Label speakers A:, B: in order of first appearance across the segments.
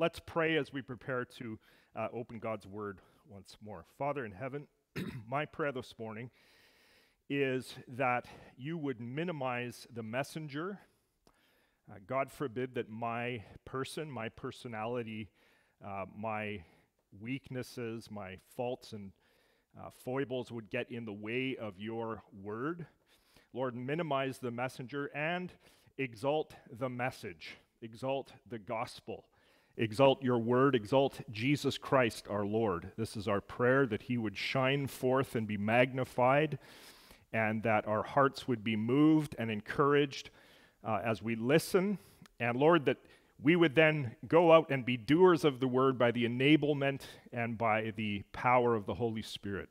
A: Let's pray as we prepare to uh, open God's Word once more. Father in heaven, my prayer this morning is that you would minimize the messenger. Uh, God forbid that my person, my personality, uh, my weaknesses, my faults and uh, foibles would get in the way of your word. Lord, minimize the messenger and exalt the message, exalt the gospel, exalt your word, exalt Jesus Christ our Lord. This is our prayer that he would shine forth and be magnified, and that our hearts would be moved and encouraged uh, as we listen. And Lord, that we would then go out and be doers of the word by the enablement and by the power of the Holy Spirit.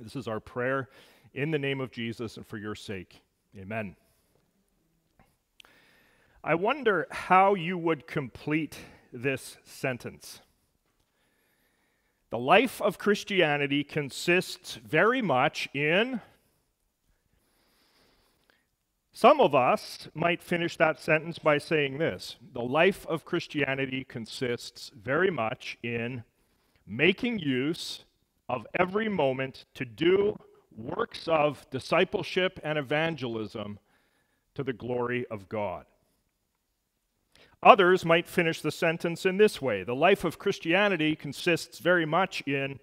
A: This is our prayer in the name of Jesus and for your sake. Amen. I wonder how you would complete this sentence. The life of Christianity consists very much in. Some of us might finish that sentence by saying this The life of Christianity consists very much in making use of every moment to do works of discipleship and evangelism to the glory of God. Others might finish the sentence in this way The life of Christianity consists very much in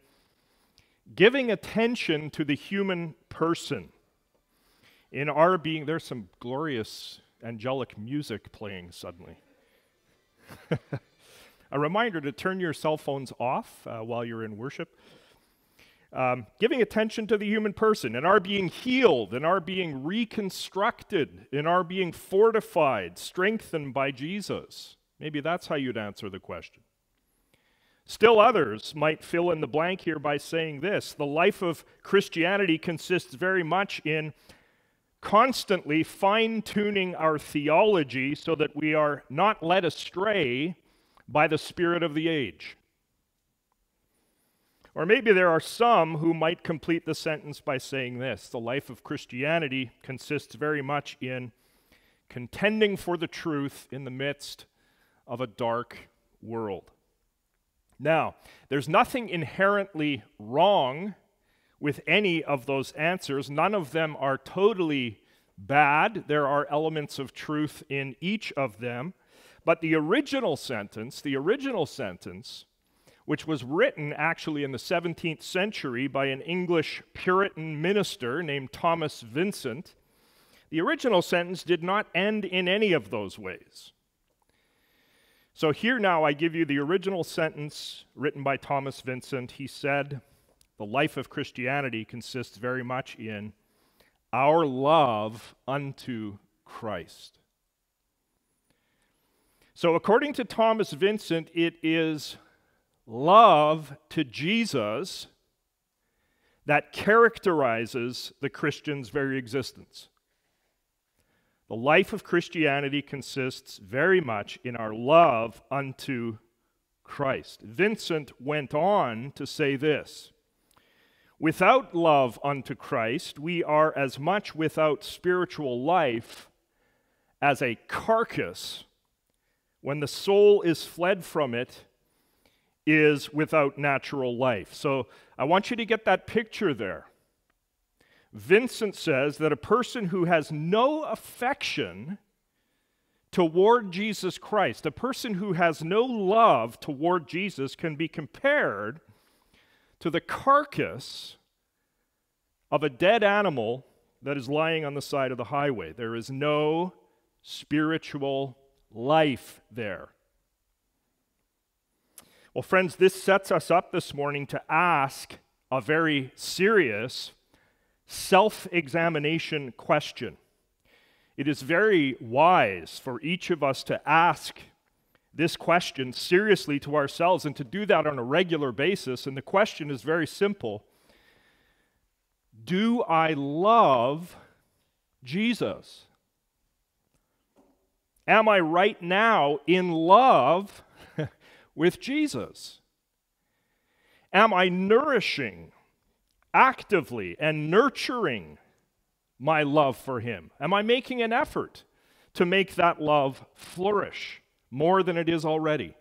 A: giving attention to the human person. In our being, there's some glorious angelic music playing suddenly. A reminder to turn your cell phones off uh, while you're in worship. Um, giving attention to the human person, and our being healed, and our being reconstructed, and our being fortified, strengthened by Jesus. Maybe that's how you'd answer the question. Still, others might fill in the blank here by saying this The life of Christianity consists very much in constantly fine tuning our theology so that we are not led astray by the spirit of the age. Or maybe there are some who might complete the sentence by saying this The life of Christianity consists very much in contending for the truth in the midst of a dark world. Now, there's nothing inherently wrong with any of those answers. None of them are totally bad. There are elements of truth in each of them. But the original sentence, the original sentence, which was written actually in the 17th century by an English Puritan minister named Thomas Vincent, the original sentence did not end in any of those ways. So here now I give you the original sentence written by Thomas Vincent. He said, The life of Christianity consists very much in our love unto Christ. So, according to Thomas Vincent, it is love to Jesus that characterizes the Christian's very existence. The life of Christianity consists very much in our love unto Christ. Vincent went on to say this Without love unto Christ, we are as much without spiritual life as a carcass when the soul is fled from it is without natural life. So I want you to get that picture there. Vincent says that a person who has no affection toward Jesus Christ, a person who has no love toward Jesus, can be compared to the carcass of a dead animal that is lying on the side of the highway. There is no spiritual life there. Well, friends, this sets us up this morning to ask a very serious self examination question. It is very wise for each of us to ask this question seriously to ourselves and to do that on a regular basis. And the question is very simple Do I love Jesus? Am I right now in love with Jesus? Am I nourishing actively and nurturing my love for Him? Am I making an effort to make that love flourish more than it is already?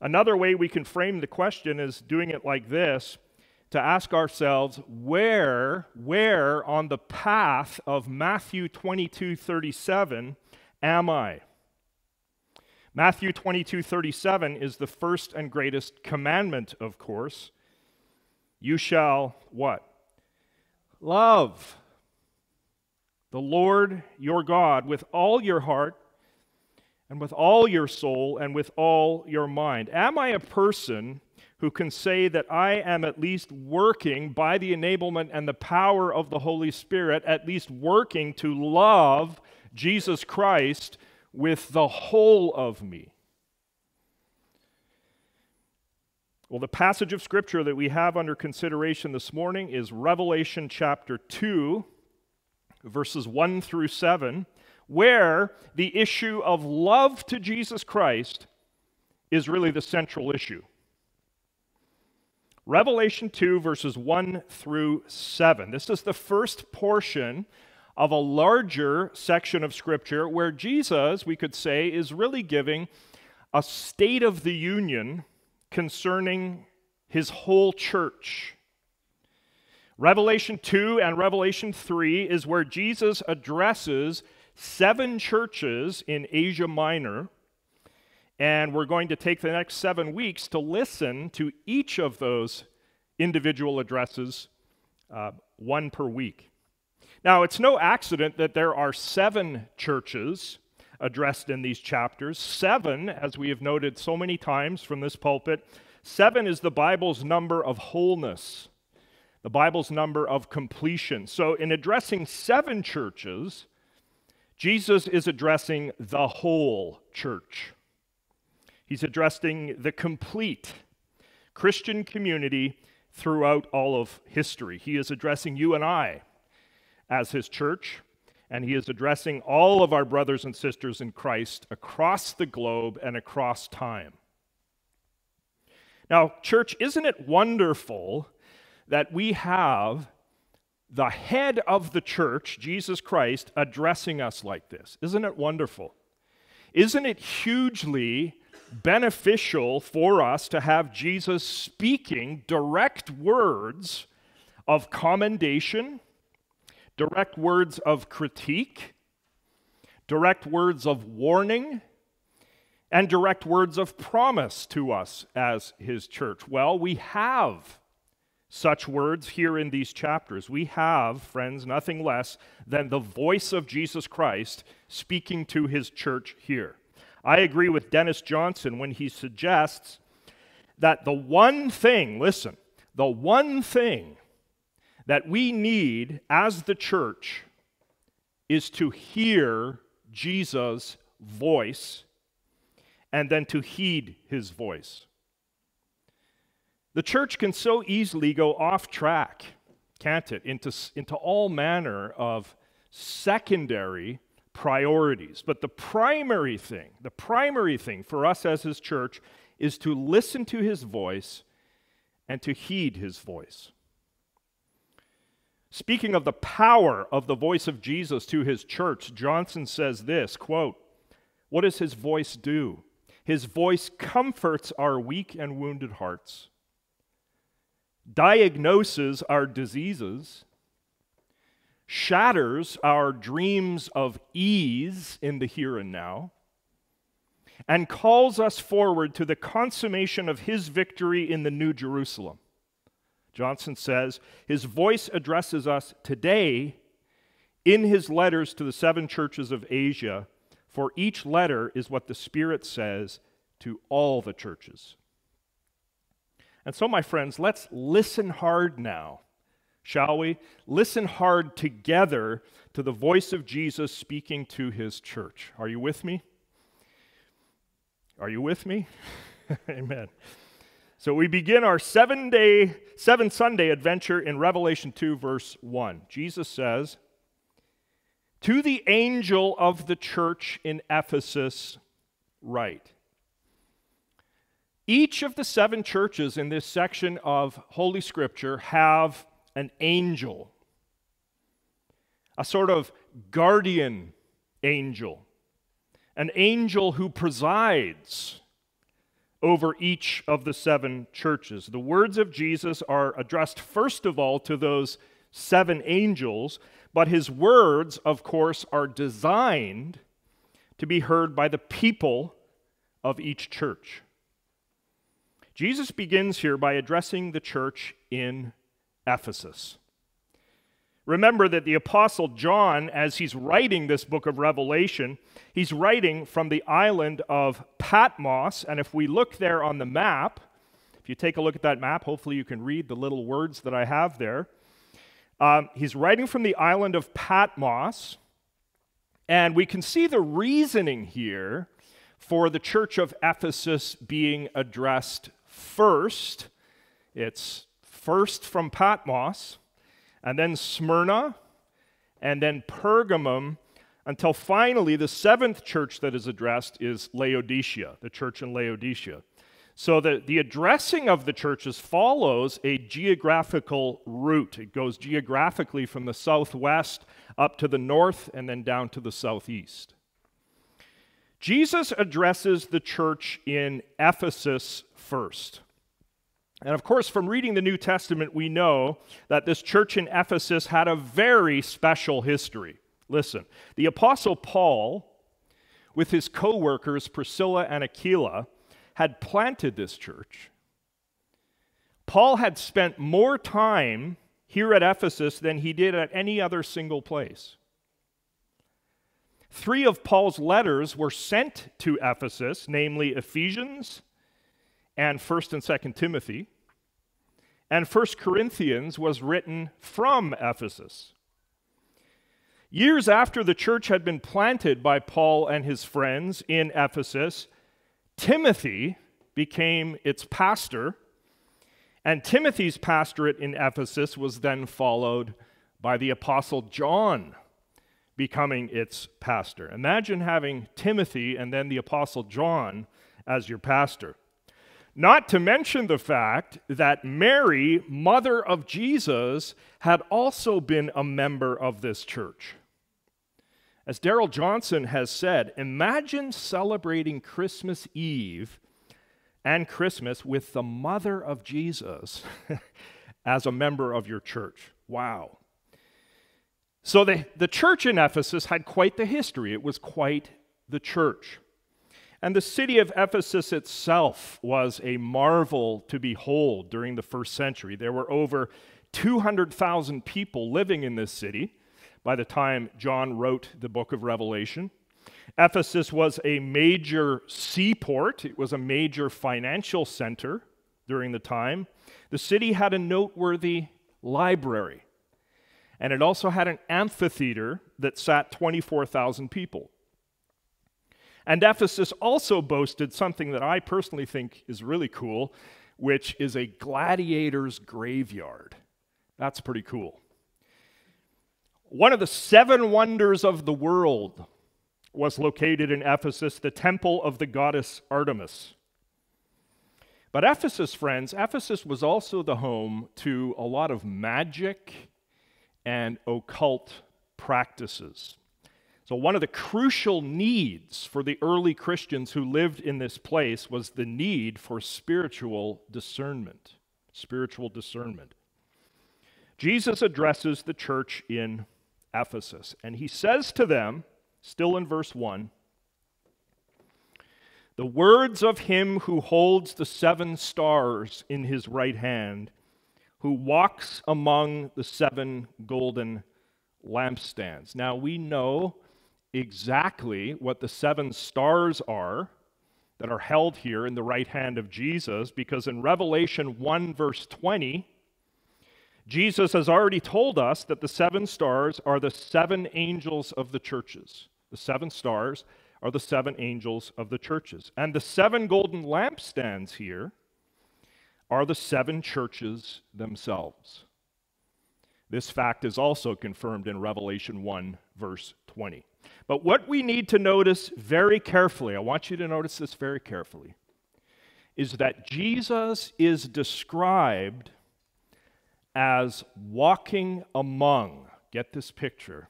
A: Another way we can frame the question is doing it like this to ask ourselves where where on the path of Matthew 22:37 am I? Matthew 22:37 is the first and greatest commandment, of course. You shall what? Love the Lord your God with all your heart and with all your soul and with all your mind. Am I a person who can say that I am at least working by the enablement and the power of the Holy Spirit, at least working to love Jesus Christ with the whole of me? Well, the passage of Scripture that we have under consideration this morning is Revelation chapter 2, verses 1 through 7, where the issue of love to Jesus Christ is really the central issue. Revelation 2, verses 1 through 7. This is the first portion of a larger section of Scripture where Jesus, we could say, is really giving a state of the union concerning his whole church. Revelation 2 and Revelation 3 is where Jesus addresses seven churches in Asia Minor and we're going to take the next seven weeks to listen to each of those individual addresses, uh, one per week. Now, it's no accident that there are seven churches addressed in these chapters. Seven, as we have noted so many times from this pulpit, seven is the Bible's number of wholeness, the Bible's number of completion. So, in addressing seven churches, Jesus is addressing the whole church. He's addressing the complete Christian community throughout all of history. He is addressing you and I as his church, and he is addressing all of our brothers and sisters in Christ across the globe and across time. Now, church, isn't it wonderful that we have the head of the church, Jesus Christ, addressing us like this? Isn't it wonderful? Isn't it hugely beneficial for us to have Jesus speaking direct words of commendation, direct words of critique, direct words of warning, and direct words of promise to us as his church. Well, we have such words here in these chapters. We have, friends, nothing less than the voice of Jesus Christ speaking to his church here. I agree with Dennis Johnson when he suggests that the one thing, listen, the one thing that we need as the church is to hear Jesus' voice and then to heed his voice. The church can so easily go off track, can't it, into, into all manner of secondary priorities. But the primary thing, the primary thing for us as his church is to listen to his voice and to heed his voice. Speaking of the power of the voice of Jesus to his church, Johnson says this quote, What does his voice do? His voice comforts our weak and wounded hearts, diagnoses our diseases, shatters our dreams of ease in the here and now, and calls us forward to the consummation of his victory in the New Jerusalem. Johnson says, His voice addresses us today in his letters to the seven churches of Asia, for each letter is what the Spirit says to all the churches. And so, my friends, let's listen hard now shall we? Listen hard together to the voice of Jesus speaking to his church. Are you with me? Are you with me? Amen. So we begin our seven day, seven Sunday adventure in Revelation 2, verse 1. Jesus says, To the angel of the church in Ephesus, write. Each of the seven churches in this section of Holy Scripture have an angel, a sort of guardian angel, an angel who presides, over each of the seven churches. The words of Jesus are addressed first of all to those seven angels, but his words, of course, are designed to be heard by the people of each church. Jesus begins here by addressing the church in Ephesus. Remember that the Apostle John, as he's writing this book of Revelation, he's writing from the island of Patmos. And if we look there on the map, if you take a look at that map, hopefully you can read the little words that I have there. Um, he's writing from the island of Patmos. And we can see the reasoning here for the church of Ephesus being addressed first. It's first from Patmos and then Smyrna, and then Pergamum, until finally the seventh church that is addressed is Laodicea, the church in Laodicea. So the, the addressing of the churches follows a geographical route. It goes geographically from the southwest up to the north and then down to the southeast. Jesus addresses the church in Ephesus first. And of course, from reading the New Testament, we know that this church in Ephesus had a very special history. Listen, the Apostle Paul, with his co workers Priscilla and Aquila, had planted this church. Paul had spent more time here at Ephesus than he did at any other single place. Three of Paul's letters were sent to Ephesus, namely Ephesians, and 1st and 2nd Timothy. And 1st Corinthians was written from Ephesus. Years after the church had been planted by Paul and his friends in Ephesus, Timothy became its pastor, and Timothy's pastorate in Ephesus was then followed by the Apostle John becoming its pastor. Imagine having Timothy and then the Apostle John as your pastor. Not to mention the fact that Mary, mother of Jesus, had also been a member of this church. As Darrell Johnson has said, imagine celebrating Christmas Eve and Christmas with the mother of Jesus as a member of your church. Wow. So the, the church in Ephesus had quite the history, it was quite the church. And the city of Ephesus itself was a marvel to behold during the first century. There were over 200,000 people living in this city by the time John wrote the book of Revelation. Ephesus was a major seaport, it was a major financial center during the time. The city had a noteworthy library, and it also had an amphitheater that sat 24,000 people. And Ephesus also boasted something that I personally think is really cool, which is a gladiator's graveyard. That's pretty cool. One of the seven wonders of the world was located in Ephesus, the temple of the goddess Artemis. But Ephesus, friends, Ephesus was also the home to a lot of magic and occult practices. So, one of the crucial needs for the early Christians who lived in this place was the need for spiritual discernment. Spiritual discernment. Jesus addresses the church in Ephesus, and he says to them, still in verse 1, the words of him who holds the seven stars in his right hand, who walks among the seven golden lampstands. Now we know exactly what the seven stars are that are held here in the right hand of Jesus because in Revelation 1, verse 20, Jesus has already told us that the seven stars are the seven angels of the churches. The seven stars are the seven angels of the churches. And the seven golden lampstands here are the seven churches themselves. This fact is also confirmed in Revelation 1, verse 20. But what we need to notice very carefully, I want you to notice this very carefully, is that Jesus is described as walking among, get this picture,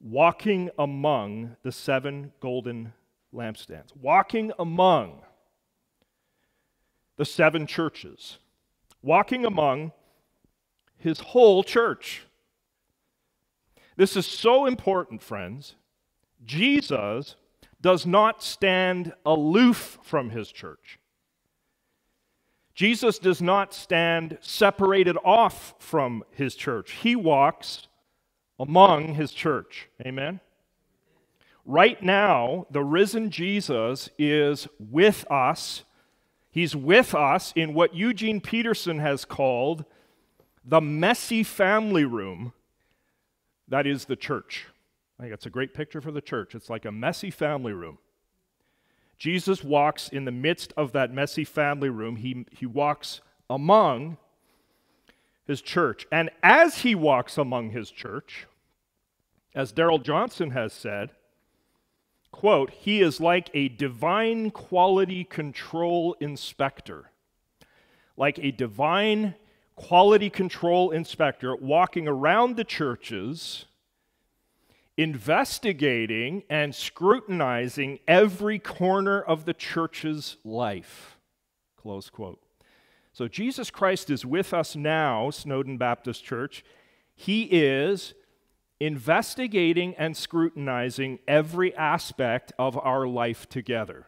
A: walking among the seven golden lampstands. Walking among. the seven churches, walking among his whole church. This is so important, friends. Jesus does not stand aloof from his church. Jesus does not stand separated off from his church. He walks among his church. Amen? Right now, the risen Jesus is with us. He's with us in what Eugene Peterson has called the messy family room that is the church. I think that's a great picture for the church. It's like a messy family room. Jesus walks in the midst of that messy family room. He, he walks among his church. And as he walks among his church, as Darrell Johnson has said, quote, he is like a divine quality control inspector. Like a divine quality control inspector walking around the churches investigating and scrutinizing every corner of the church's life. Close quote. So Jesus Christ is with us now, Snowdon Baptist Church. He is investigating and scrutinizing every aspect of our life together.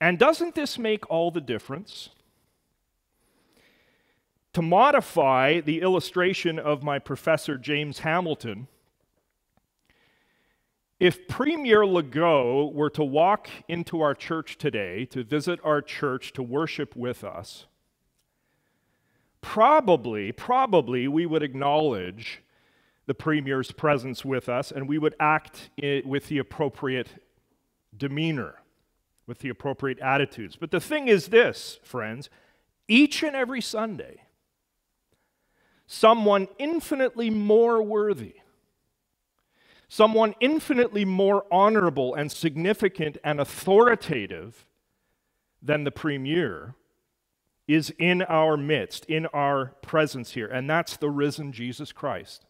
A: And doesn't this make all the difference? To modify the illustration of my professor James Hamilton, if Premier Legault were to walk into our church today, to visit our church, to worship with us, probably, probably we would acknowledge the Premier's presence with us and we would act with the appropriate demeanor, with the appropriate attitudes. But the thing is this, friends, each and every Sunday, someone infinitely more worthy, someone infinitely more honorable and significant and authoritative than the premier is in our midst, in our presence here, and that's the risen Jesus Christ.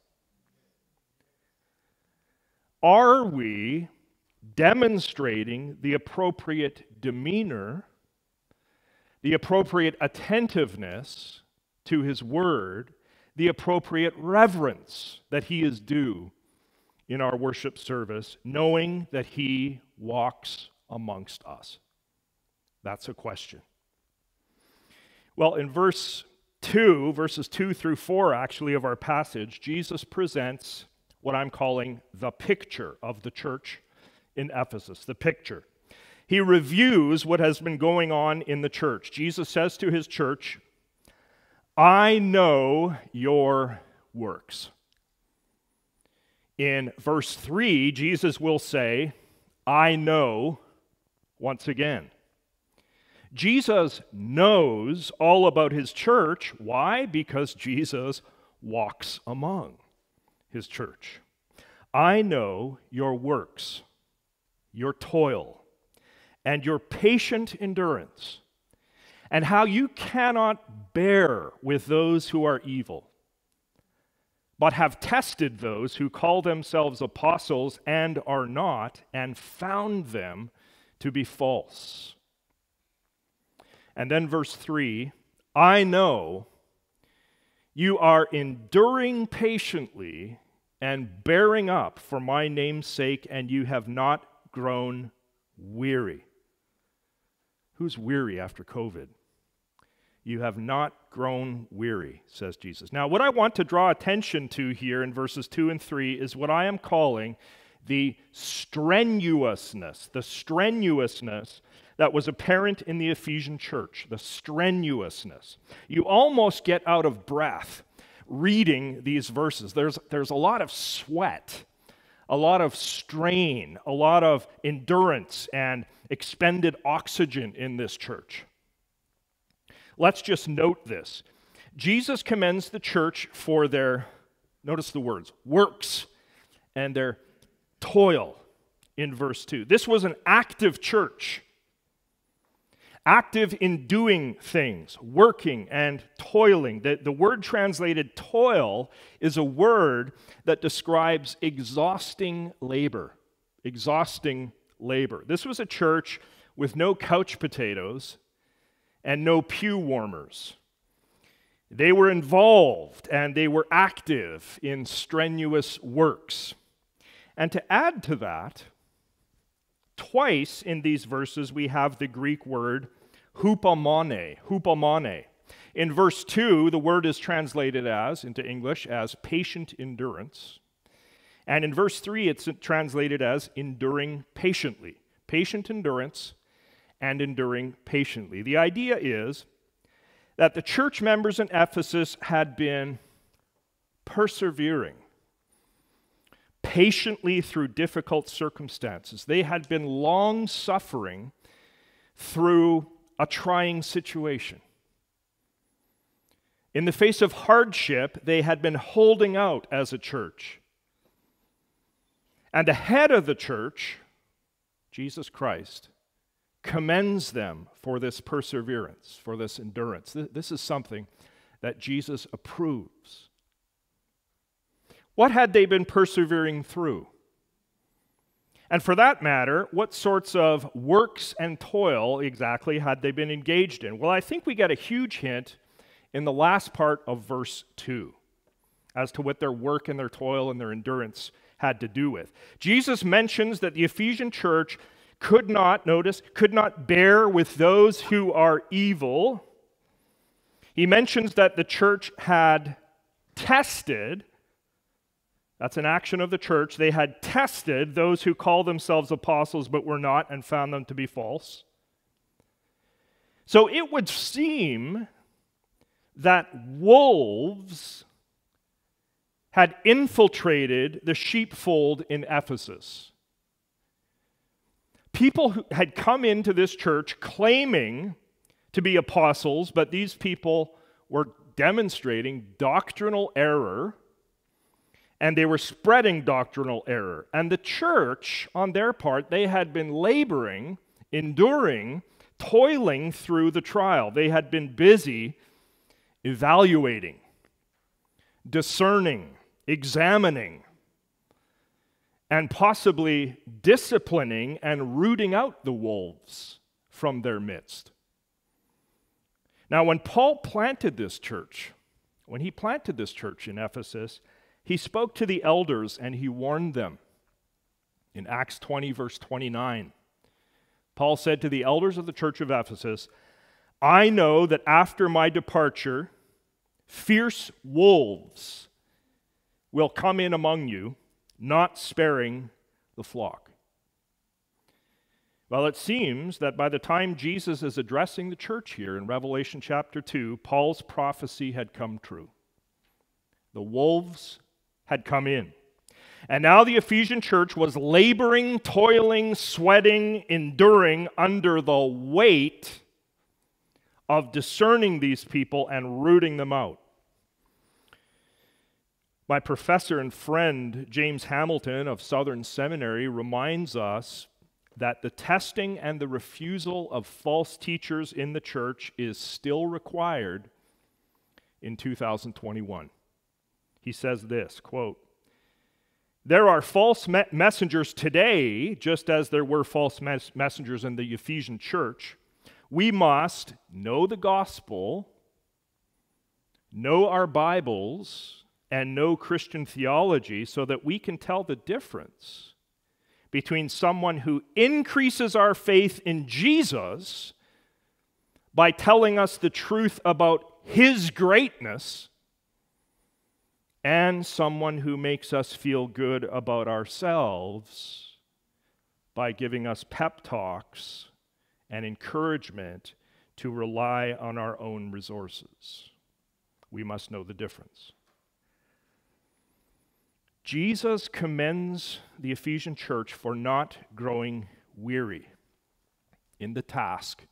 A: Are we demonstrating the appropriate demeanor, the appropriate attentiveness to his word, the appropriate reverence that he is due in our worship service, knowing that he walks amongst us? That's a question. Well, in verse 2, verses 2 through 4, actually, of our passage, Jesus presents what I'm calling the picture of the church in Ephesus. The picture. He reviews what has been going on in the church. Jesus says to his church, I know your works. In verse 3, Jesus will say, I know once again. Jesus knows all about his church. Why? Because Jesus walks among his church. I know your works, your toil, and your patient endurance and how you cannot bear with those who are evil, but have tested those who call themselves apostles and are not, and found them to be false. And then verse 3 I know you are enduring patiently and bearing up for my name's sake, and you have not grown weary. Who's weary after COVID? You have not grown weary, says Jesus. Now, what I want to draw attention to here in verses 2 and 3 is what I am calling the strenuousness, the strenuousness that was apparent in the Ephesian church, the strenuousness. You almost get out of breath reading these verses. There's, there's a lot of sweat, a lot of strain, a lot of endurance and expended oxygen in this church. Let's just note this. Jesus commends the church for their, notice the words, works and their toil in verse 2. This was an active church, active in doing things, working and toiling. The, the word translated toil is a word that describes exhausting labor. Exhausting labor. This was a church with no couch potatoes and no pew warmers. They were involved and they were active in strenuous works. And to add to that, twice in these verses we have the Greek word hupomone, hupomone. In verse 2, the word is translated as, into English, as patient endurance. And in verse 3, it's translated as enduring patiently. Patient endurance and enduring patiently. The idea is that the church members in Ephesus had been persevering patiently through difficult circumstances. They had been long suffering through a trying situation. In the face of hardship, they had been holding out as a church. And ahead of the church, Jesus Christ, commends them for this perseverance, for this endurance. This is something that Jesus approves. What had they been persevering through? And for that matter, what sorts of works and toil exactly had they been engaged in? Well, I think we get a huge hint in the last part of verse 2 as to what their work and their toil and their endurance had to do with. Jesus mentions that the Ephesian church could not, notice, could not bear with those who are evil. He mentions that the church had tested, that's an action of the church, they had tested those who call themselves apostles but were not and found them to be false. So it would seem that wolves had infiltrated the sheepfold in Ephesus. People who had come into this church claiming to be apostles, but these people were demonstrating doctrinal error and they were spreading doctrinal error. And the church, on their part, they had been laboring, enduring, toiling through the trial. They had been busy evaluating, discerning, examining, and possibly disciplining and rooting out the wolves from their midst. Now, when Paul planted this church, when he planted this church in Ephesus, he spoke to the elders and he warned them. In Acts 20, verse 29, Paul said to the elders of the church of Ephesus, I know that after my departure, fierce wolves will come in among you not sparing the flock. Well, it seems that by the time Jesus is addressing the church here in Revelation chapter 2, Paul's prophecy had come true. The wolves had come in. And now the Ephesian church was laboring, toiling, sweating, enduring under the weight of discerning these people and rooting them out. My professor and friend, James Hamilton of Southern Seminary, reminds us that the testing and the refusal of false teachers in the church is still required in 2021. He says this quote, there are false me- messengers today, just as there were false mes- messengers in the Ephesian church. We must know the gospel, know our Bibles, and know Christian theology so that we can tell the difference between someone who increases our faith in Jesus by telling us the truth about his greatness and someone who makes us feel good about ourselves by giving us pep talks and encouragement to rely on our own resources. We must know the difference. Jesus commends the Ephesian church for not growing weary in the task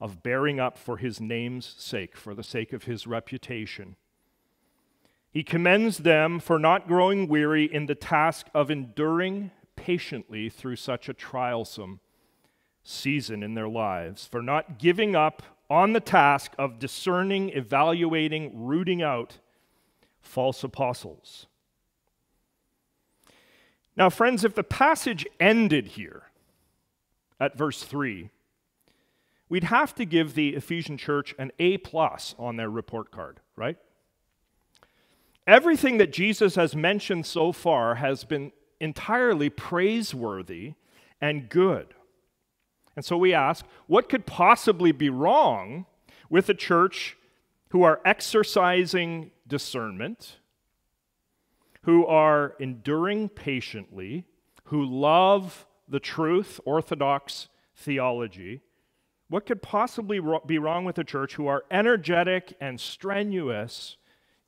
A: of bearing up for his name's sake, for the sake of his reputation. He commends them for not growing weary in the task of enduring patiently through such a trialsome season in their lives, for not giving up on the task of discerning, evaluating, rooting out false apostles. Now, friends, if the passage ended here at verse 3, we'd have to give the Ephesian church an A plus on their report card, right? Everything that Jesus has mentioned so far has been entirely praiseworthy and good. And so we ask, what could possibly be wrong with a church who are exercising discernment, who are enduring patiently, who love the truth, orthodox theology? What could possibly be wrong with a church who are energetic and strenuous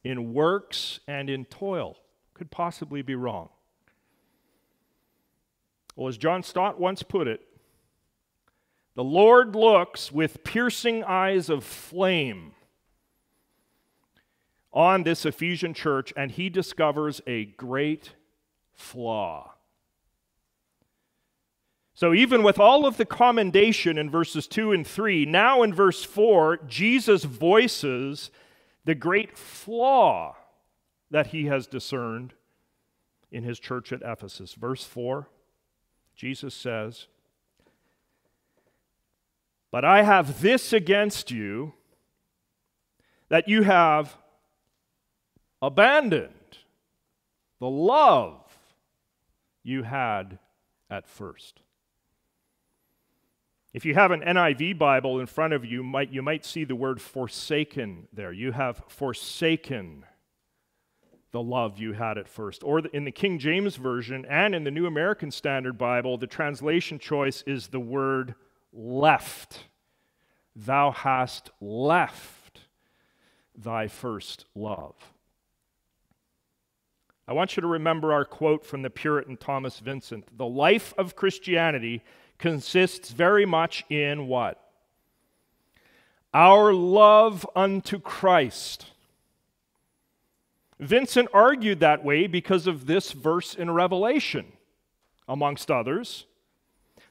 A: in works and in toil? Could possibly be wrong. Well, as John Stott once put it, the Lord looks with piercing eyes of flame on this Ephesian church and he discovers a great flaw. So, even with all of the commendation in verses 2 and 3, now in verse 4, Jesus voices the great flaw that he has discerned in his church at Ephesus. Verse 4, Jesus says, but I have this against you that you have abandoned the love you had at first. If you have an NIV Bible in front of you, might, you might see the word forsaken there. You have forsaken the love you had at first. Or in the King James Version and in the New American Standard Bible, the translation choice is the word left. Thou hast left thy first love. I want you to remember our quote from the Puritan Thomas Vincent The life of Christianity consists very much in what? Our love unto Christ. Vincent argued that way because of this verse in Revelation, amongst others.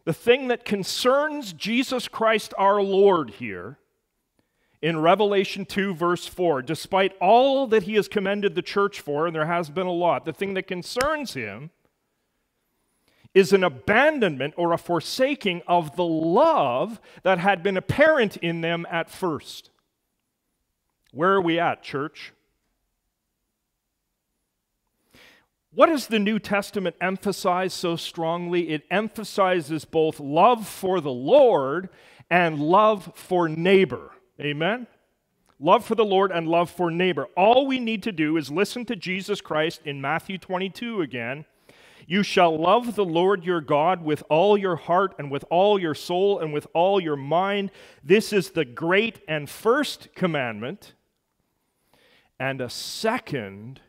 A: The thing that concerns Jesus Christ our Lord here in Revelation 2, verse 4, despite all that he has commended the church for, and there has been a lot, the thing that concerns him is an abandonment or a forsaking of the love that had been apparent in them at first. Where are we at, church? What does the New Testament emphasize so strongly? It emphasizes both love for the Lord and love for neighbor. Amen? Love for the Lord and love for neighbor. All we need to do is listen to Jesus Christ in Matthew 22 again. You shall love the Lord your God with all your heart and with all your soul and with all your mind. This is the great and first commandment. And a second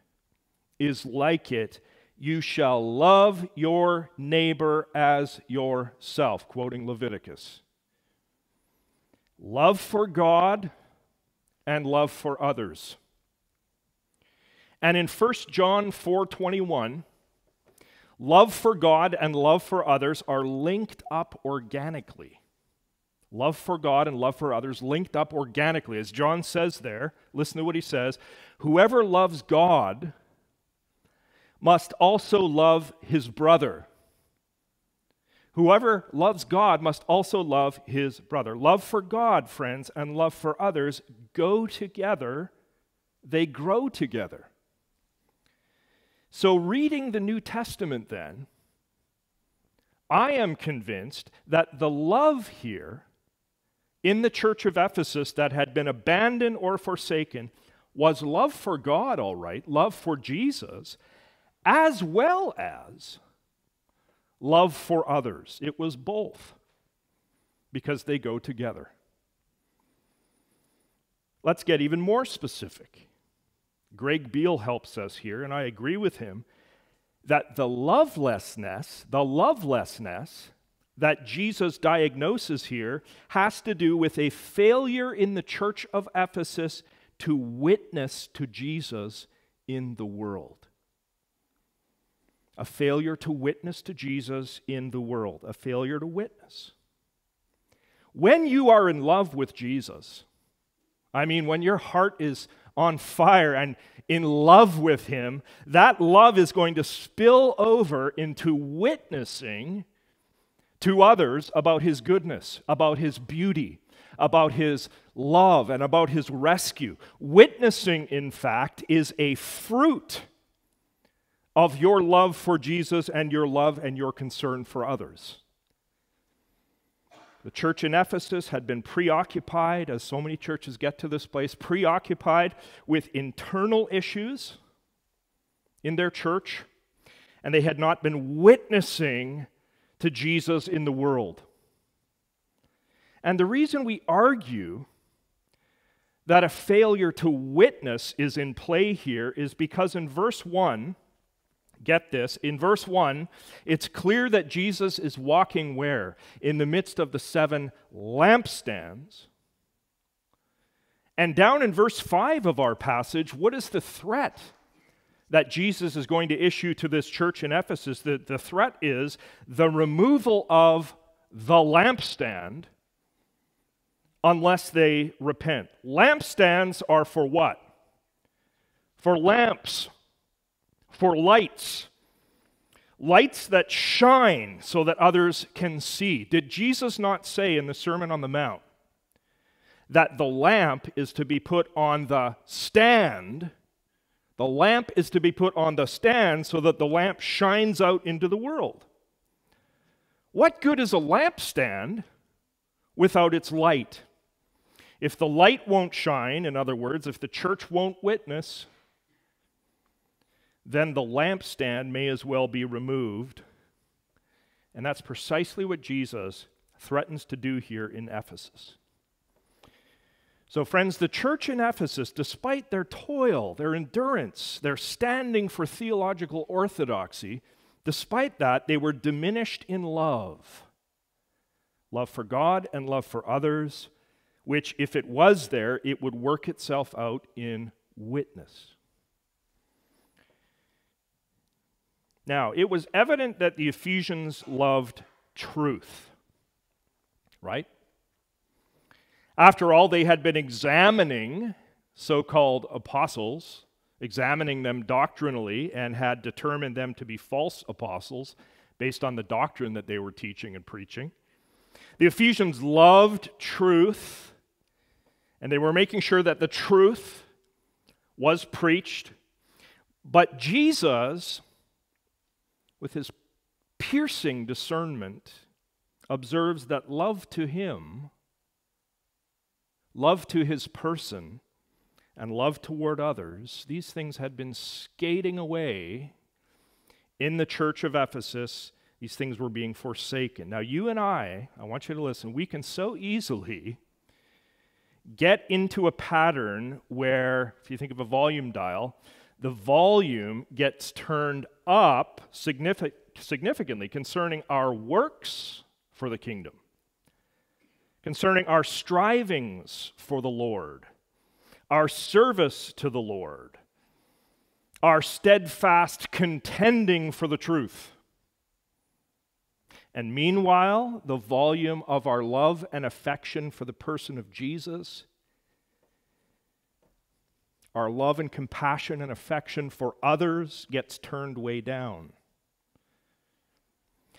A: is like it. You shall love your neighbor as yourself, quoting Leviticus. Love for God and love for others. And in 1 John 4:21, love for God and love for others are linked up organically. Love for God and love for others linked up organically. As John says there, listen to what he says, whoever loves God must also love his brother. Whoever loves God must also love his brother. Love for God, friends, and love for others go together, they grow together. So, reading the New Testament, then, I am convinced that the love here in the church of Ephesus that had been abandoned or forsaken was love for God, all right, love for Jesus, as well as love for others. It was both because they go together. Let's get even more specific. Greg Beale helps us here, and I agree with him that the lovelessness, the lovelessness that Jesus diagnoses here has to do with a failure in the church of Ephesus to witness to Jesus in the world a failure to witness to Jesus in the world, a failure to witness. When you are in love with Jesus, I mean, when your heart is on fire and in love with Him, that love is going to spill over into witnessing to others about his goodness, about his beauty, about his love, and about his rescue. Witnessing, in fact, is a fruit of your love for Jesus and your love and your concern for others. The church in Ephesus had been preoccupied, as so many churches get to this place, preoccupied with internal issues in their church, and they had not been witnessing to Jesus in the world. And the reason we argue that a failure to witness is in play here is because in verse 1, Get this. In verse 1, it's clear that Jesus is walking where? In the midst of the seven lampstands. And down in verse 5 of our passage, what is the threat that Jesus is going to issue to this church in Ephesus? The, the threat is the removal of the lampstand unless they repent. Lampstands are for what? For lamps for lights. Lights that shine so that others can see. Did Jesus not say in the Sermon on the Mount that the lamp is to be put on the stand? The lamp is to be put on the stand so that the lamp shines out into the world. What good is a lampstand without its light? If the light won't shine, in other words, if the church won't witness, then the lampstand may as well be removed. And that's precisely what Jesus threatens to do here in Ephesus. So, friends, the church in Ephesus, despite their toil, their endurance, their standing for theological orthodoxy, despite that, they were diminished in love love for God and love for others, which, if it was there, it would work itself out in witness. Now, it was evident that the Ephesians loved truth, right? After all, they had been examining so called apostles, examining them doctrinally, and had determined them to be false apostles based on the doctrine that they were teaching and preaching. The Ephesians loved truth, and they were making sure that the truth was preached. But Jesus with his piercing discernment, observes that love to him, love to his person, and love toward others, these things had been skating away in the church of Ephesus. These things were being forsaken. Now, you and I, I want you to listen, we can so easily get into a pattern where, if you think of a volume dial, the volume gets turned up significant, significantly concerning our works for the kingdom, concerning our strivings for the Lord, our service to the Lord, our steadfast contending for the truth. And meanwhile, the volume of our love and affection for the person of Jesus our love and compassion and affection for others gets turned way down.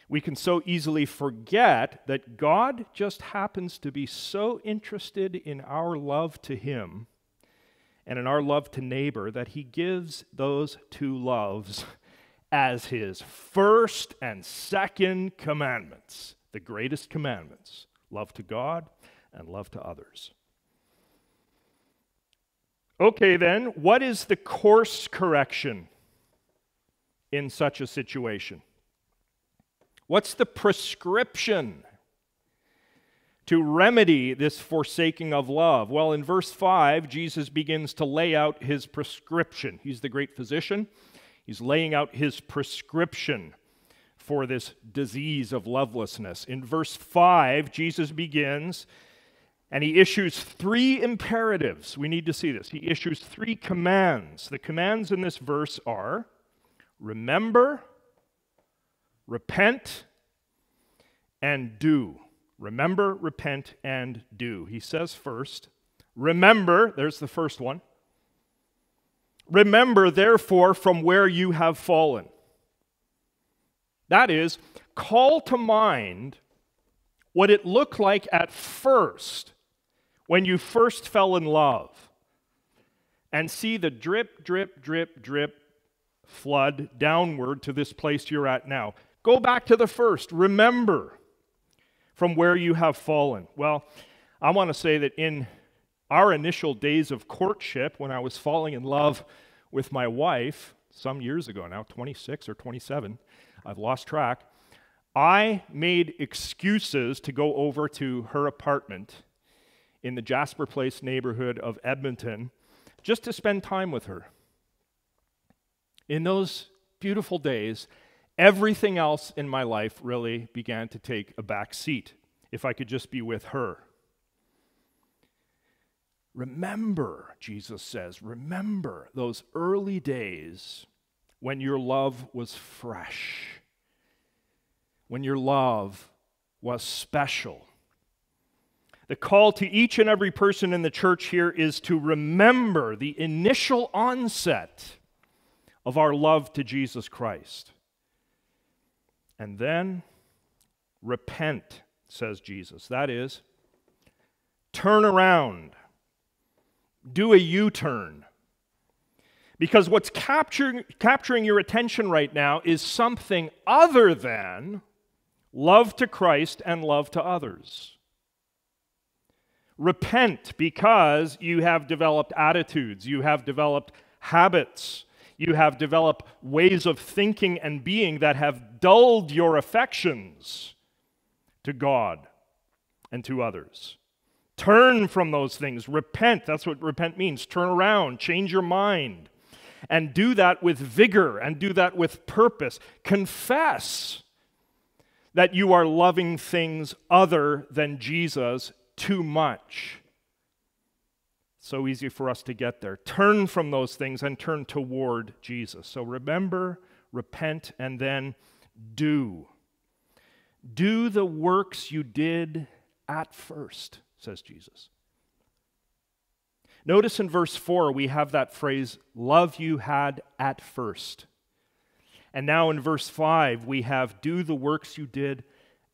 A: We can so easily forget that God just happens to be so interested in our love to Him and in our love to neighbor that He gives those two loves as His first and second commandments, the greatest commandments love to God and love to others. Okay, then, what is the course correction in such a situation? What's the prescription to remedy this forsaking of love? Well, in verse 5, Jesus begins to lay out his prescription. He's the great physician, he's laying out his prescription for this disease of lovelessness. In verse 5, Jesus begins and he issues three imperatives. We need to see this. He issues three commands. The commands in this verse are remember, repent, and do. Remember, repent, and do. He says first, remember, there's the first one. Remember, therefore, from where you have fallen. That is, call to mind what it looked like at first when you first fell in love and see the drip, drip, drip, drip flood downward to this place you're at now. Go back to the first. Remember from where you have fallen. Well, I want to say that in our initial days of courtship, when I was falling in love with my wife, some years ago now, 26 or 27, I've lost track, I made excuses to go over to her apartment in the Jasper Place neighborhood of Edmonton just to spend time with her. In those beautiful days, everything else in my life really began to take a back seat if I could just be with her. Remember, Jesus says, remember those early days when your love was fresh, when your love was special. The call to each and every person in the church here is to remember the initial onset of our love to Jesus Christ. And then repent, says Jesus. That is, turn around, do a U turn. Because what's capturing, capturing your attention right now is something other than love to Christ and love to others. Repent because you have developed attitudes, you have developed habits, you have developed ways of thinking and being that have dulled your affections to God and to others. Turn from those things. Repent. That's what repent means. Turn around, change your mind, and do that with vigor and do that with purpose. Confess that you are loving things other than Jesus too much so easy for us to get there. Turn from those things and turn toward Jesus. So remember, repent, and then do. Do the works you did at first, says Jesus. Notice in verse 4, we have that phrase, love you had at first. And now in verse 5, we have, do the works you did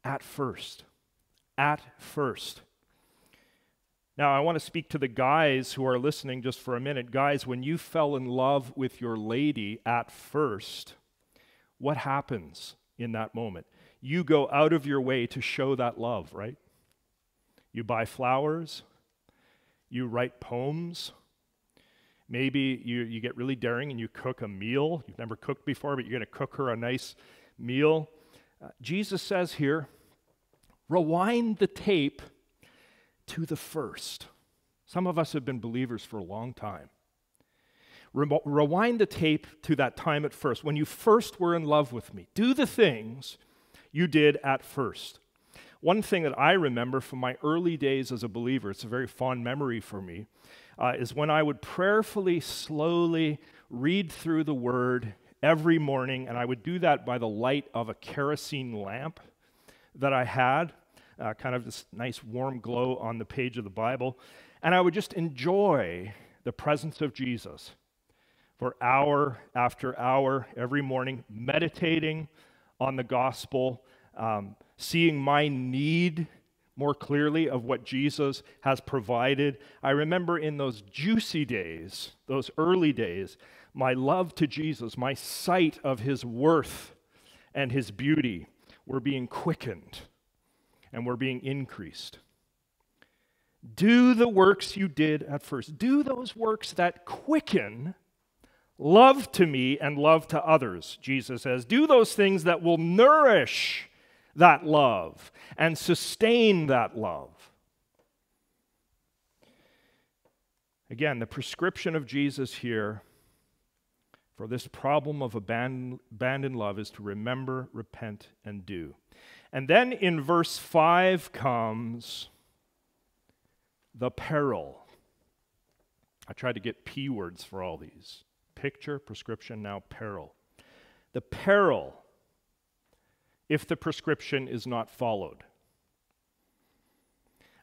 A: at first. At first. Now, I want to speak to the guys who are listening just for a minute. Guys, when you fell in love with your lady at first, what happens in that moment? You go out of your way to show that love, right? You buy flowers, you write poems. Maybe you, you get really daring and you cook a meal. You've never cooked before, but you're going to cook her a nice meal. Uh, Jesus says here, rewind the tape to the first. Some of us have been believers for a long time. Rewind the tape to that time at first, when you first were in love with me. Do the things you did at first. One thing that I remember from my early days as a believer, it's a very fond memory for me, uh, is when I would prayerfully, slowly read through the Word every morning, and I would do that by the light of a kerosene lamp that I had uh, kind of this nice warm glow on the page of the Bible. And I would just enjoy the presence of Jesus for hour after hour every morning, meditating on the gospel, um, seeing my need more clearly of what Jesus has provided. I remember in those juicy days, those early days, my love to Jesus, my sight of his worth and his beauty were being quickened and we're being increased. Do the works you did at first. Do those works that quicken love to me and love to others, Jesus says. Do those things that will nourish that love and sustain that love. Again, the prescription of Jesus here for this problem of abandoned love is to remember, repent, and do. And then in verse 5 comes the peril. I tried to get P words for all these picture, prescription, now peril. The peril if the prescription is not followed.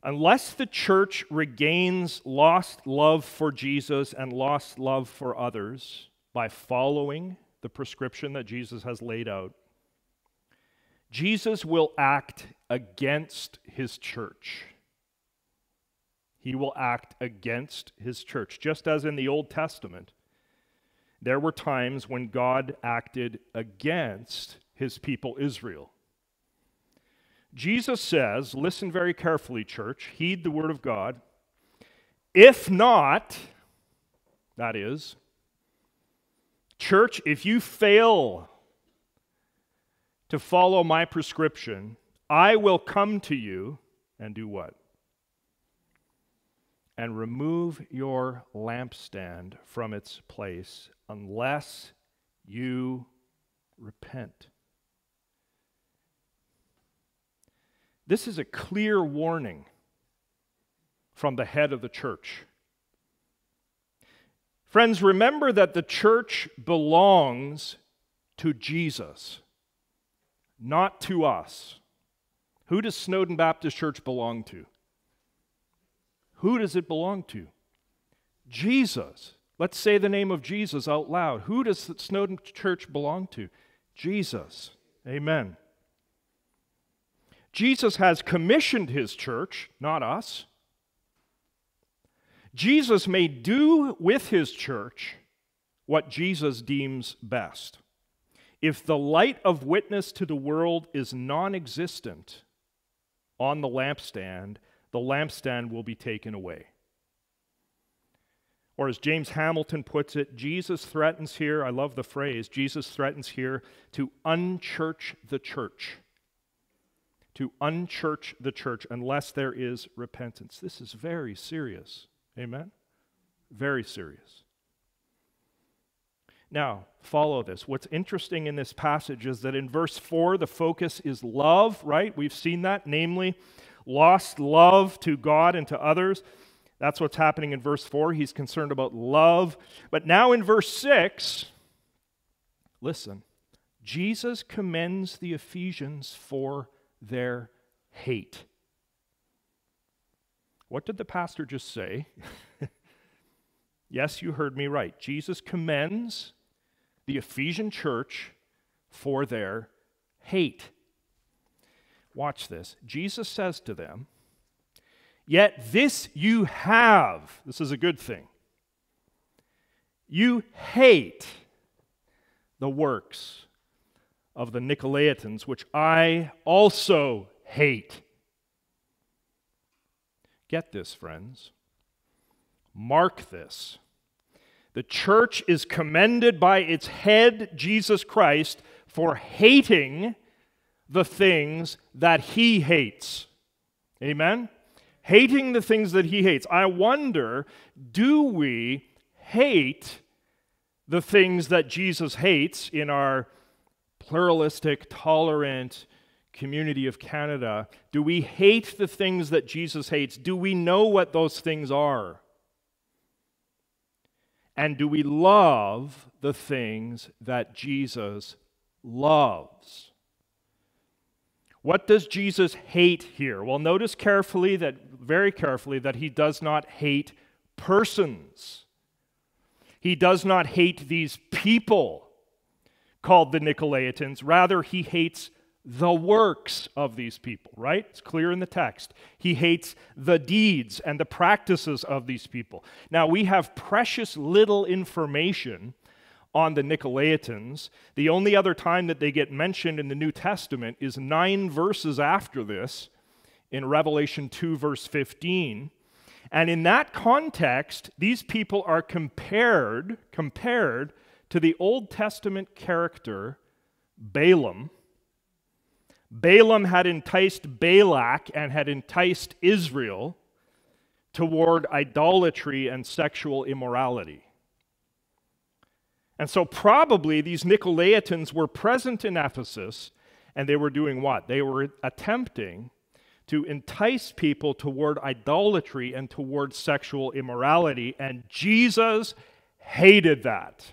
A: Unless the church regains lost love for Jesus and lost love for others by following the prescription that Jesus has laid out, Jesus will act against his church. He will act against his church, just as in the Old Testament. There were times when God acted against his people Israel. Jesus says, listen very carefully, church, heed the word of God. If not, that is, church, if you fail to follow my prescription, I will come to you and do what? And remove your lampstand from its place unless you repent. This is a clear warning from the head of the church. Friends, remember that the church belongs to Jesus, not to us. Who does Snowdon Baptist Church belong to? Who does it belong to? Jesus. Let's say the name of Jesus out loud. Who does the Snowdon Church belong to? Jesus. Amen. Jesus has commissioned his church, not us. Jesus may do with his church what Jesus deems best. If the light of witness to the world is non existent on the lampstand, the lampstand will be taken away. Or, as James Hamilton puts it, Jesus threatens here, I love the phrase, Jesus threatens here to unchurch the church to unchurch the church unless there is repentance. This is very serious. Amen? Very serious. Now, follow this. What's interesting in this passage is that in verse 4, the focus is love, right? We've seen that, namely, lost love to God and to others. That's what's happening in verse 4. He's concerned about love. But now in verse 6, listen, Jesus commends the Ephesians for their hate. What did the pastor just say? yes, you heard me right. Jesus commends the Ephesian church for their hate. Watch this. Jesus says to them, Yet this you have. This is a good thing. You hate the works of the Nicolaitans, which I also hate. Get this, friends. Mark this. The church is commended by its head, Jesus Christ, for hating the things that he hates. Amen? Hating the things that he hates. I wonder do we hate the things that Jesus hates in our pluralistic, tolerant community of Canada, do we hate the things that Jesus hates? Do we know what those things are? And do we love the things that Jesus loves? What does Jesus hate here? Well, notice carefully that, very carefully, that he does not hate persons. He does not hate these people called the Nicolaitans. Rather, he hates the works of these people, right? It's clear in the text. He hates the deeds and the practices of these people. Now, we have precious little information on the Nicolaitans. The only other time that they get mentioned in the New Testament is nine verses after this in Revelation 2, verse 15. And in that context, these people are compared, compared to the Old Testament character Balaam. Balaam had enticed Balak and had enticed Israel toward idolatry and sexual immorality. And so, probably these Nicolaitans were present in Ephesus, and they were doing what? They were attempting to entice people toward idolatry and toward sexual immorality, and Jesus hated that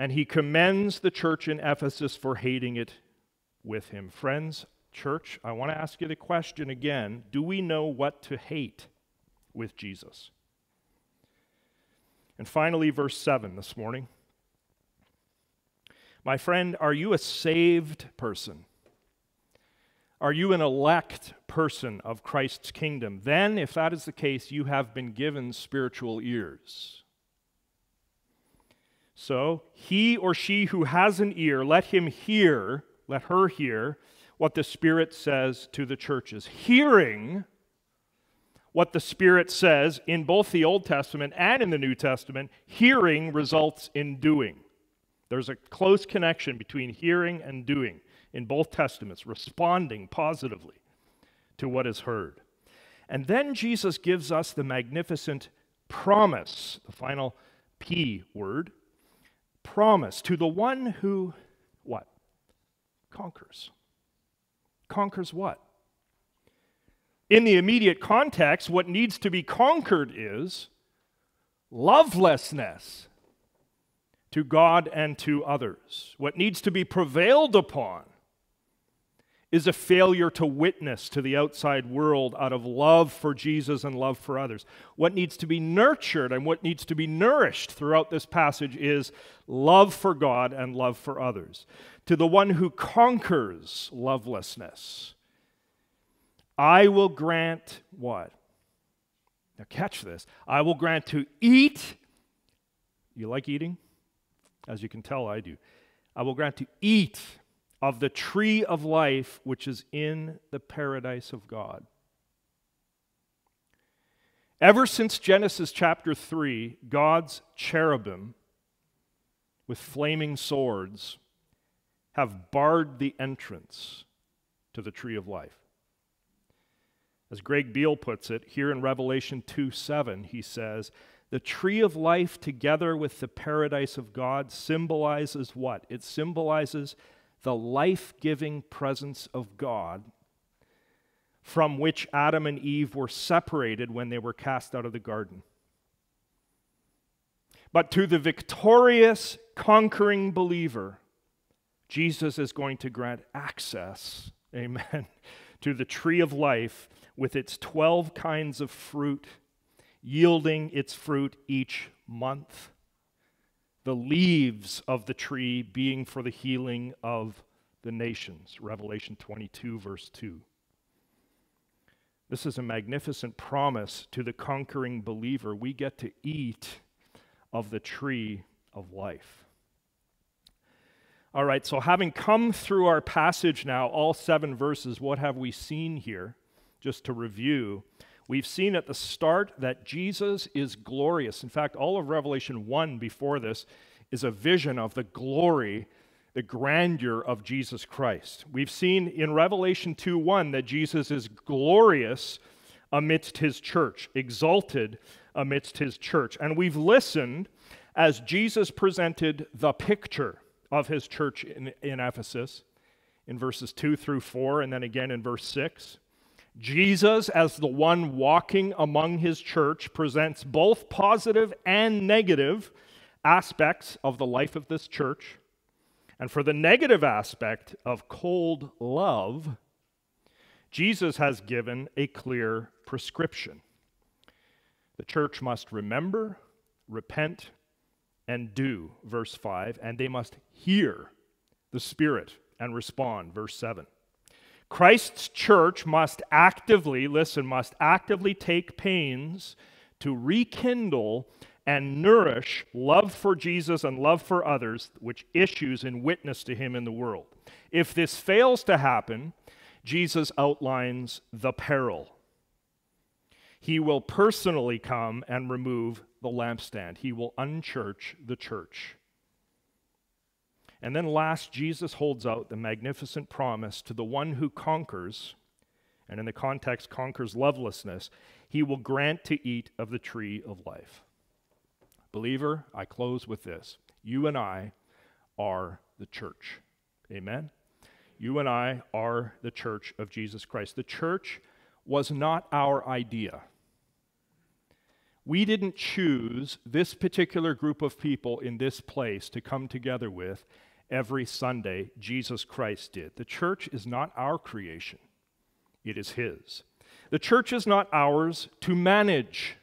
A: and he commends the church in Ephesus for hating it with him. Friends, church, I want to ask you the question again do we know what to hate with Jesus? And finally, verse 7 this morning. My friend, are you a saved person? Are you an elect person of Christ's kingdom? Then, if that is the case, you have been given spiritual ears. So, he or she who has an ear, let him hear, let her hear what the Spirit says to the churches. Hearing what the Spirit says in both the Old Testament and in the New Testament, hearing results in doing. There's a close connection between hearing and doing in both Testaments, responding positively to what is heard. And then Jesus gives us the magnificent promise, the final P word, promise to the one who, what? Conquers. Conquers what? In the immediate context, what needs to be conquered is lovelessness to God and to others. What needs to be prevailed upon is a failure to witness to the outside world out of love for Jesus and love for others. What needs to be nurtured and what needs to be nourished throughout this passage is love for God and love for others. To the one who conquers lovelessness, I will grant what? Now, catch this. I will grant to eat. You like eating? As you can tell, I do. I will grant to eat of the tree of life which is in the paradise of God. Ever since Genesis chapter 3, God's cherubim with flaming swords have barred the entrance to the tree of life. As Greg Beale puts it, here in Revelation 2 7, he says, The tree of life together with the paradise of God symbolizes what? It symbolizes the life giving presence of God from which Adam and Eve were separated when they were cast out of the garden. But to the victorious, conquering believer, Jesus is going to grant access, amen, to the tree of life with its 12 kinds of fruit, yielding its fruit each month the leaves of the tree being for the healing of the nations. Revelation 22, verse 2. This is a magnificent promise to the conquering believer. We get to eat of the tree of life. All right, so having come through our passage now, all seven verses, what have we seen here? Just to review, We've seen at the start that Jesus is glorious. In fact, all of Revelation 1 before this is a vision of the glory, the grandeur of Jesus Christ. We've seen in Revelation 2 1 that Jesus is glorious amidst his church, exalted amidst his church. And we've listened as Jesus presented the picture of his church in, in Ephesus in verses 2 through 4, and then again in verse 6. Jesus, as the one walking among his church, presents both positive and negative aspects of the life of this church. And for the negative aspect of cold love, Jesus has given a clear prescription. The church must remember, repent, and do, verse 5, and they must hear the Spirit and respond, verse 7. Christ's church must actively, listen, must actively take pains to rekindle and nourish love for Jesus and love for others, which issues in witness to him in the world. If this fails to happen, Jesus outlines the peril. He will personally come and remove the lampstand. He will unchurch the church. And then last, Jesus holds out the magnificent promise to the one who conquers, and in the context, conquers lovelessness, he will grant to eat of the tree of life. Believer, I close with this. You and I are the church. Amen? You and I are the church of Jesus Christ. The church was not our idea. We didn't choose this particular group of people in this place to come together with every Sunday, Jesus Christ did. The church is not our creation, it is His. The church is not ours to manage.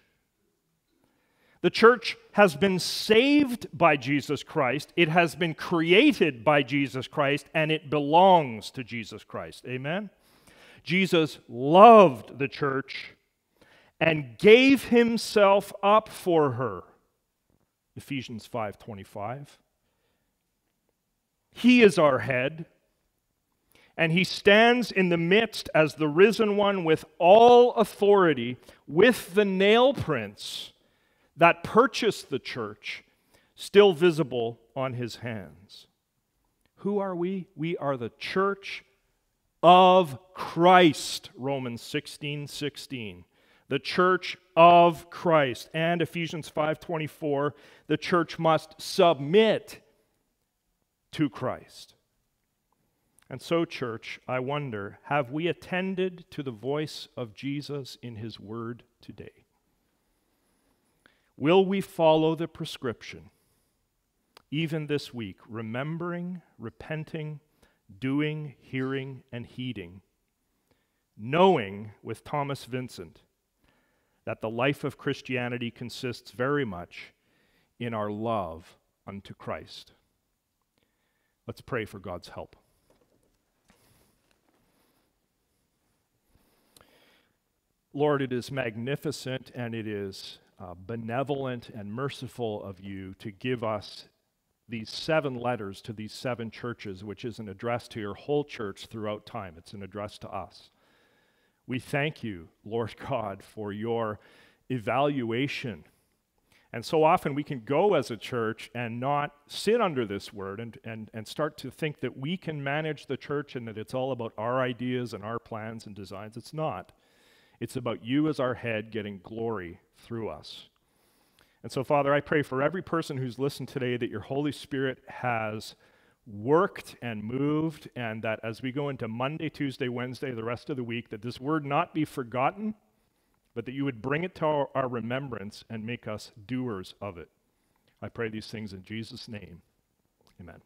A: The church has been saved by Jesus Christ, it has been created by Jesus Christ, and it belongs to Jesus Christ. Amen? Jesus loved the church and gave himself up for her. Ephesians 5:25. He is our head, and he stands in the midst as the risen one with all authority, with the nail prints that purchased the church still visible on his hands. Who are we? We are the church of Christ, Romans 16 16. The church of Christ. And Ephesians 5:24, the church must submit to Christ. And so, church, I wonder have we attended to the voice of Jesus in his word today? Will we follow the prescription, even this week, remembering, repenting, doing, hearing, and heeding, knowing with Thomas Vincent that the life of Christianity consists very much in our love unto Christ? Let's pray for God's help. Lord, it is magnificent and it is uh, benevolent and merciful of you to give us these seven letters to these seven churches, which is an address to your whole church throughout time. It's an address to us. We thank you, Lord God, for your evaluation. And so often we can go as a church and not sit under this word and, and, and start to think that we can manage the church and that it's all about our ideas and our plans and designs. It's not. It's about you as our head getting glory through us. And so, Father, I pray for every person who's listened today that your Holy Spirit has worked and moved, and that as we go into Monday, Tuesday, Wednesday, the rest of the week, that this word not be forgotten, but that you would bring it to our, our remembrance and make us doers of it. I pray these things in Jesus' name. Amen.